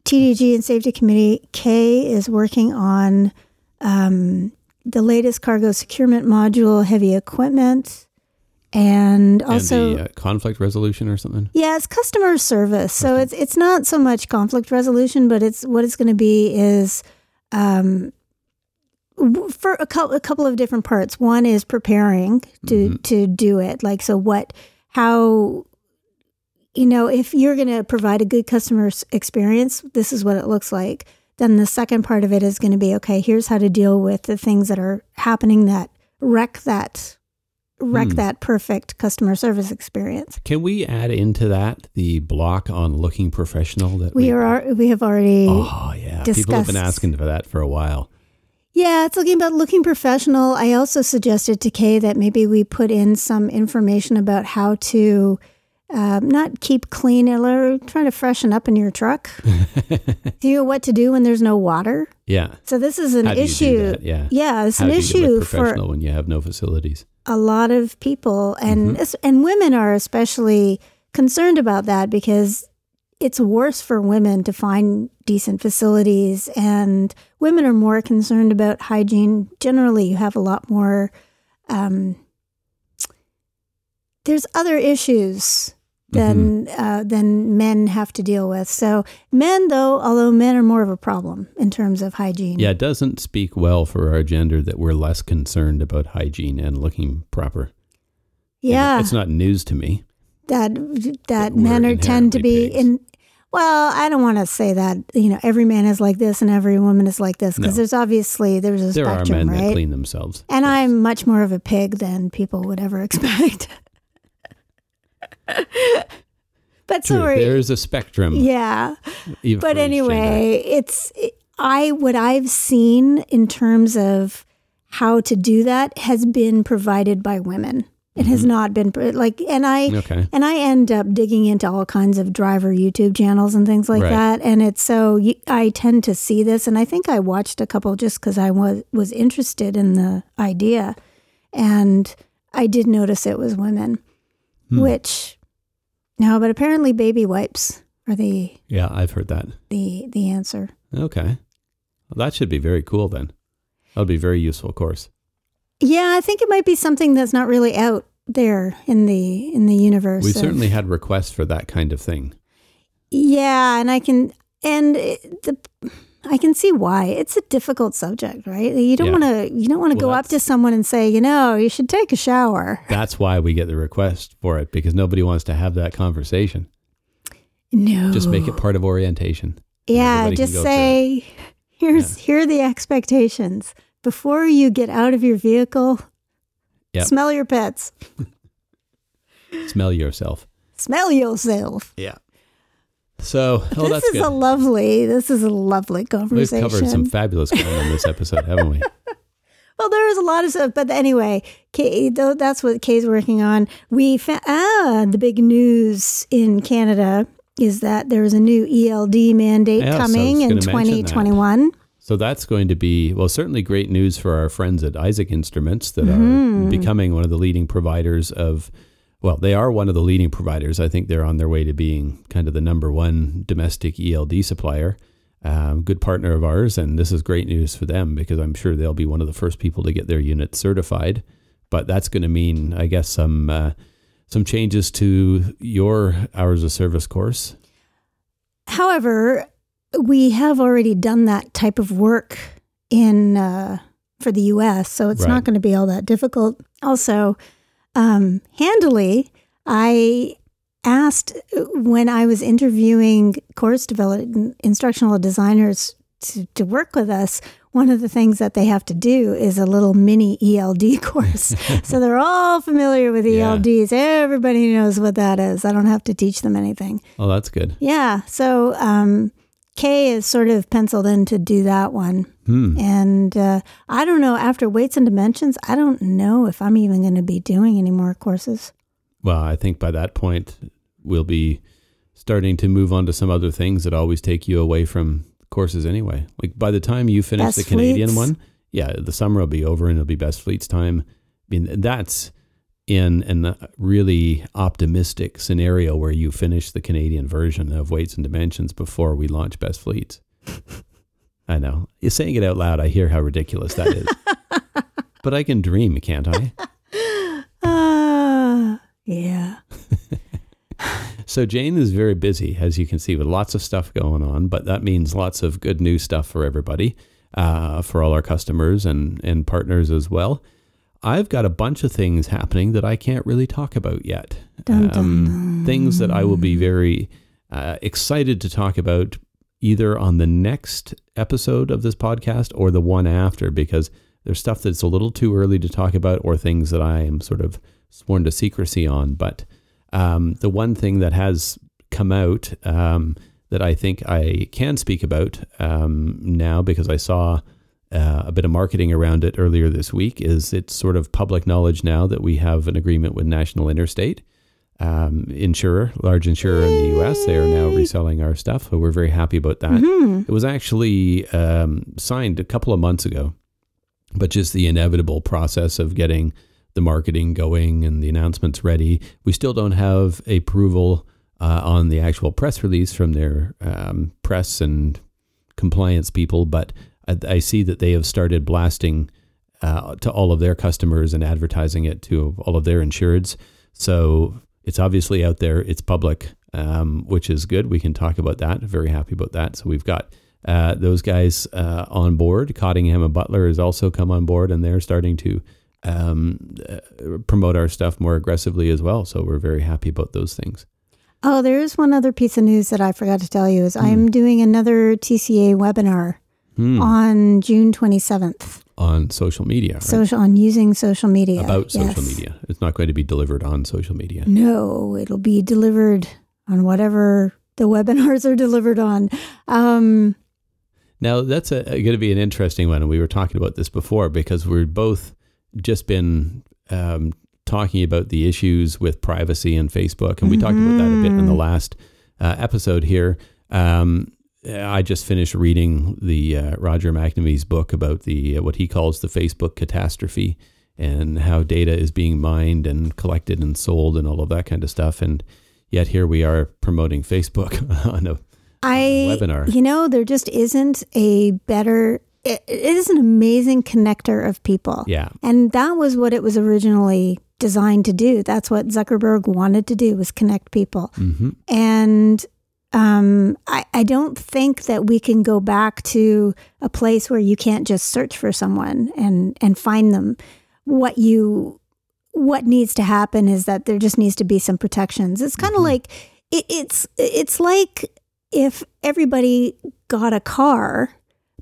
TDG and Safety Committee K is working on um, the latest cargo securement module, heavy equipment, and also and the uh, conflict resolution or something. yeah, it's customer service. So it's it's not so much conflict resolution, but it's what it's going to be is um, for a, a couple of different parts. One is preparing to to do it. Like so, what how you know if you're going to provide a good customer experience, this is what it looks like. Then the second part of it is going to be okay. Here's how to deal with the things that are happening that wreck that wreck Hmm. that perfect customer service experience. Can we add into that the block on looking professional that We are we have already Oh yeah, people have been asking for that for a while. Yeah, it's looking about looking professional. I also suggested to Kay that maybe we put in some information about how to um, not keep clean or try to freshen up in your truck. *laughs* do you know what to do when there's no water? Yeah. So this is an How do you do issue. Yeah. Yeah, it's How an issue for when you have no facilities? a lot of people and Mm-hmm. and women are especially concerned about that because it's worse for women to find decent facilities and women are more concerned about hygiene generally you have a lot more um, there's other issues than Mm-hmm. uh, than men have to deal with so men though although men are more of a problem in terms of hygiene Yeah, it doesn't speak well for our gender that we're less concerned about hygiene and looking proper. Yeah it's not news to me. that that we're men are tend to be inherently in well i don't want to say that you know every man is like this and every woman is like this because No. there's obviously there's a There are spectrum men right that clean themselves. and Yes. i'm much more of a pig than people would ever *laughs* expect *laughs* but True. sorry There's a spectrum. yeah but each gender. anyway it's i what i've seen in terms of how to do that has been provided by women it has not been like and i Okay. and I end up digging into all kinds of driver YouTube channels and things like Right. that. And it's so I tend to see this, and I think I watched a couple just because I was was interested in the idea, and I did notice it was women, Hmm. which no, but apparently baby wipes are the Yeah, I've heard that. the the answer. Okay. Well, that should be very cool then. That would be a very useful of course. Yeah, I think it might be something that's not really out there in the in the universe. We of- certainly had requests for that kind of thing. Yeah, and I can and it- the I can see why. It's a difficult subject, right? You don't Yeah. want to you don't want to Well, go up to someone and say, you know, you should take a shower. *laughs* That's why we get the request for it because nobody wants to have that conversation. No. Just make it part of orientation. Yeah, just say here's here are the expectations. Before you get out of your vehicle, Yep. smell your pets. *laughs* Smell yourself. Smell yourself. Yeah. So, oh, this is good. a lovely this is a lovely conversation. We've covered some fabulous ground on this episode, haven't we? *laughs* Well, there is a lot of stuff, but anyway, Kay, that's what Kay's working on. We fa- ah the big news in Canada is that there is a new ELD mandate Yeah, coming was in gonna mention that. 2021. So that's going to be, well, certainly great news for our friends at Isaac Instruments that Mm-hmm. are becoming one of the leading providers of, well, they are one of the leading providers. I think they're on their way to being kind of the number one domestic ELD supplier. Um, good partner of ours, and this is great news for them because I'm sure they'll be one of the first people to get their units certified. But that's going to mean, I guess, some uh, some changes to your hours of service course. However, we have already done that type of work in uh, for the U.S., so it's Right. not going to be all that difficult. Also, um, handily, I asked when I was interviewing course development instructional designers to, to work with us. One of the things that they have to do is a little mini ELD *laughs* course. so they're all familiar with Yeah. ELDs. Everybody knows what that is. I don't have to teach them anything. Oh, that's good. Yeah. So, um, Kay is sort of penciled in to do that one. Hmm. And uh, I don't know, after Weights and Dimensions, I don't know if I'm even going to be doing any more courses. Well, I think by that point, we'll be starting to move on to some other things that always take you away from courses anyway. Like by the time you finish Best the Canadian Fleets. one, yeah, the summer will be over and it'll be Best Fleets time. I mean, that's in a really optimistic scenario where you finish the Canadian version of Weights and Dimensions before we launch Best Fleets. *laughs* I know. You're saying it out loud. I hear how ridiculous that is. *laughs* but I can dream, can't I? Ah, *laughs* yeah. So Jane is very busy, as you can see, with lots of stuff going on. But that means lots of good new stuff for everybody, uh, for all our customers and and partners as well. I've got a bunch of things happening that I can't really talk about yet. Dun, dun, Um, things that I will be very uh, excited to talk about either on the next episode of this podcast or the one after, because there's stuff that's a little too early to talk about or things that I am sort of sworn to secrecy on. But um, the one thing that has come out um, that I think I can speak about um, now because I saw uh, a bit of marketing around it earlier this week is it's sort of public knowledge now that we have an agreement with National Interstate um, insurer, large insurer in the U.S. They are now reselling our stuff, so we're very happy about that. Mhm. It was actually um, signed a couple of months ago, but just the inevitable process of getting the marketing going and the announcements ready. We still don't have approval uh, on the actual press release from their um, press and compliance people, but I, I see that they have started blasting uh, to all of their customers and advertising it to all of their insureds. So it's obviously out there. It's public, um, which is good. We can talk about that. Very happy about that. So we've got uh, those guys uh, on board. Cottingham and Butler has also come on board, and they're starting to um, uh, promote our stuff more aggressively as well. So we're very happy about those things. Oh, there is one other piece of news that I forgot to tell you is I'm doing another TCA webinar Hmm. on June 27th. On social media, right? Social on using social media. about social Yes. media. It's not going to be delivered on social media. No, it'll be delivered on whatever the *laughs* webinars are delivered on. Um, Now that's going to be an interesting one, and we were talking about this before because we've both just been um, talking about the issues with privacy and Facebook, and we talked about that a bit in the last uh, episode here. Um, I just finished reading the uh, Roger McNamee's book about the uh, what he calls the Facebook catastrophe and how data is being mined and collected and sold and all of that kind of stuff. And yet here we are promoting Facebook *laughs* on a I, webinar. you know, there just isn't a better, it, it is an amazing connector of people. yeah. And that was what it was originally designed to do. That's what Zuckerberg wanted to do was connect people. hmm And um, I, I don't think that we can go back to a place where you can't just search for someone and, and find them. What you what needs to happen is that there just needs to be some protections. It's kind of Mhm. like it, it's it's like if everybody got a car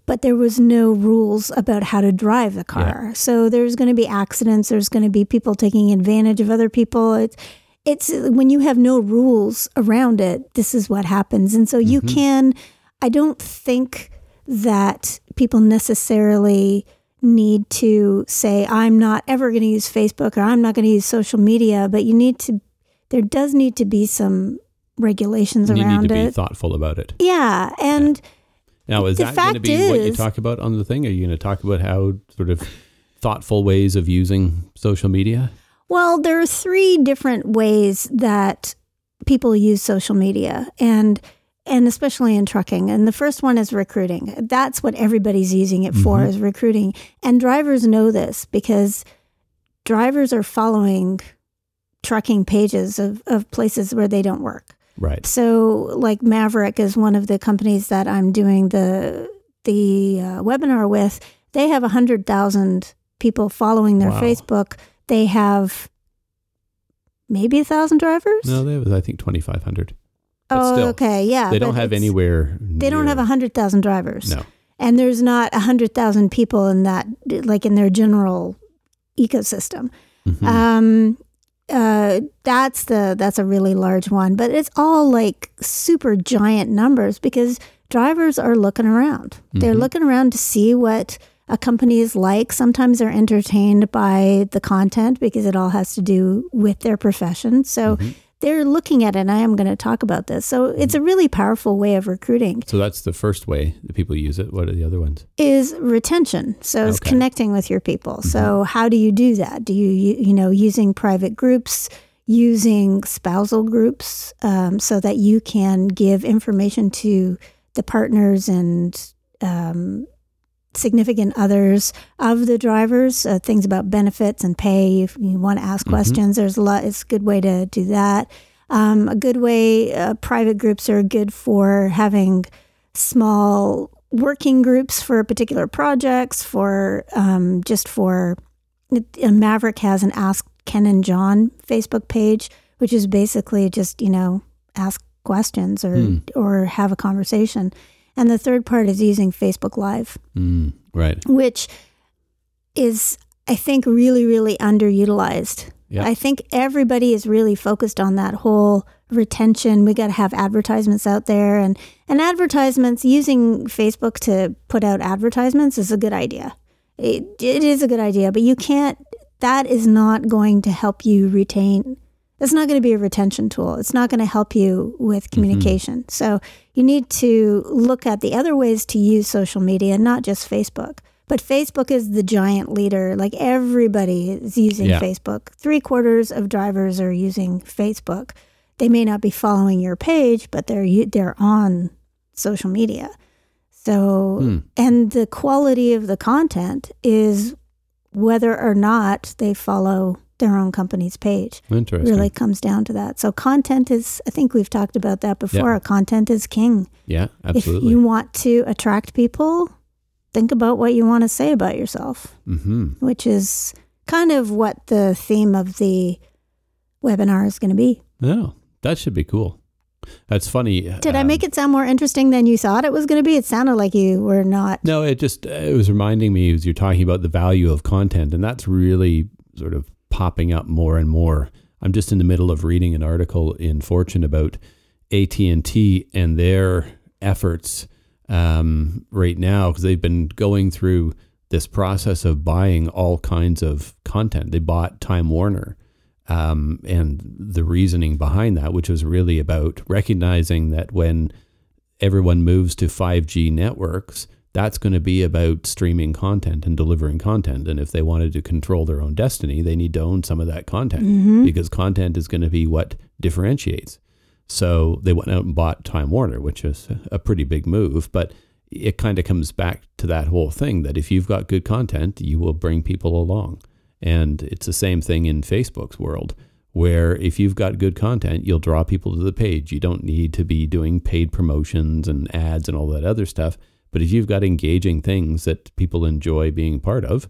but there was no rules about how to drive the car. So there's going to be accidents, there's going to be people taking advantage of other people. It's it's when you have no rules around it, this is what happens. And so you Mhm. can I don't think that people necessarily need to say I'm not ever going to use Facebook or I'm not going to use social media, but you need to there does need to be some regulations You need around to be it. thoughtful about it. yeah, and Now, is that going to be what you talk about on the thing? Are you going to talk about how sort of thoughtful ways of using social media? Well, there are three different ways that people use social media and and especially in trucking. And the first one is recruiting. That's what everybody's using it for Mhm. is recruiting. And drivers know this because drivers are following trucking pages of, of places where they don't work. Right. So, like Maverick is one of the companies that I'm doing the the uh, webinar with. They have hundred thousand people following their Wow. Facebook. They have maybe a thousand drivers. No, they have I think twenty five hundred. oh, still, okay, yeah. they don't have anywhere. They don't have a hundred thousand drivers. No. and there's not a hundred thousand people in that, like in their general ecosystem. Mhm. Um, uh, that's the that's a really large one, but it's all like super giant numbers because drivers are looking around. They're looking around to see what a company like. Sometimes they're entertained by the content because it all has to do with their profession. So they're looking at it, and I am going to talk about this. So it's a really powerful way of recruiting So that's the first way that people use it. What are the other ones? is retention. So it's Okay. connecting with your people. So how do you do that? Do you you, you know using private groups, using spousal groups, um, so that you can give information to the partners and um, significant others of the drivers, uh, things about benefits and pay. If you want to ask questions, there's a lot. It's a good way to do that. Um, a good way. Uh, private groups are good for having small working groups for particular projects. For um, just for uh, Maverick has an Ask Ken and John Facebook page, which is basically just you know ask questions or or have a conversation. And the third part is using Facebook Live Mm, right. which is I think really really underutilized. Yeah. I think everybody is really focused on that whole retention. We got to have advertisements out there and and advertisements using Facebook to put out advertisements is a good idea. It, it is a good idea, but you can't that is not going to help you retain it's not going to be a retention tool. It's not going to help you with communication. So you need to look at the other ways to use social media, not just Facebook. But Facebook is the giant leader. Like everybody is using Yeah. Facebook. Three quarters of drivers are using Facebook. They may not be following your page, but they're they're on social media. So hmm. and the quality of the content is whether or not they follow their own company's page Interesting. really comes down to that. So content is I think we've talked about that before. Yeah. Content is king. Yeah, absolutely. If you want to attract people, think about what you want to say about yourself, hmm which is kind of what the theme of the webinar is going to be. No, that should be cool. That's funny. Did I um, make it sound more interesting than you thought it was going to be? It sounded like you were not. No, it just it was reminding me as you're talking about the value of content, and that's really sort of popping up more and more. I'm just in the middle of reading an article in Fortune about AT and T and their efforts um, right now because they've been going through this process of buying all kinds of content. They bought Time Warner. Um, and the reasoning behind that, which was really about recognizing that when everyone moves to 5G networks, that's going to be about streaming content and delivering content. And if they wanted to control their own destiny, they need to own some of that content mm-hmm. because content is going to be what differentiates. So they went out and bought Time Warner, which is a pretty big move, but it kind of comes back to that whole thing that if you've got good content, you will bring people along. And it's the same thing in Facebook's world, where if you've got good content, you'll draw people to the page. You don't need to be doing paid promotions and ads and all that other stuff. But if you've got engaging things that people enjoy being part of,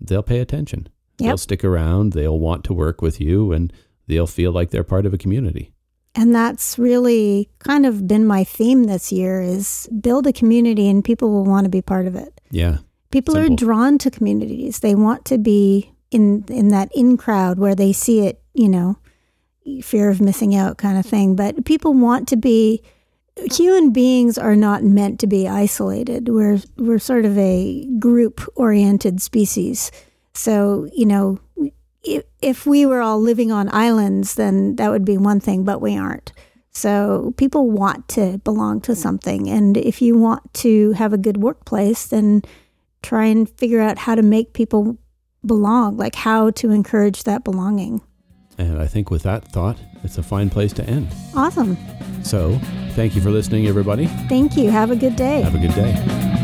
they'll pay attention. Yep. They'll stick around, they'll want to work with you, and they'll feel like they're part of a community. And that's really kind of been my theme this year is build a community and people will want to be part of it. Yeah. People Simple. are drawn to communities. They want to be in in that in crowd where they see it, you know, fear of missing out kind of thing. But people want to be human beings are not meant to be isolated. We're we're sort of a group oriented species. So, you know, if, if we were all living on islands, then that would be one thing, but we aren't. So people want to belong to something. And if you want to have a good workplace, then try and figure out how to make people belong, like how to encourage that belonging. And I think with that thought, it's a fine place to end. Awesome. So thank you for listening, everybody. Thank you. Have a good day. Have a good day.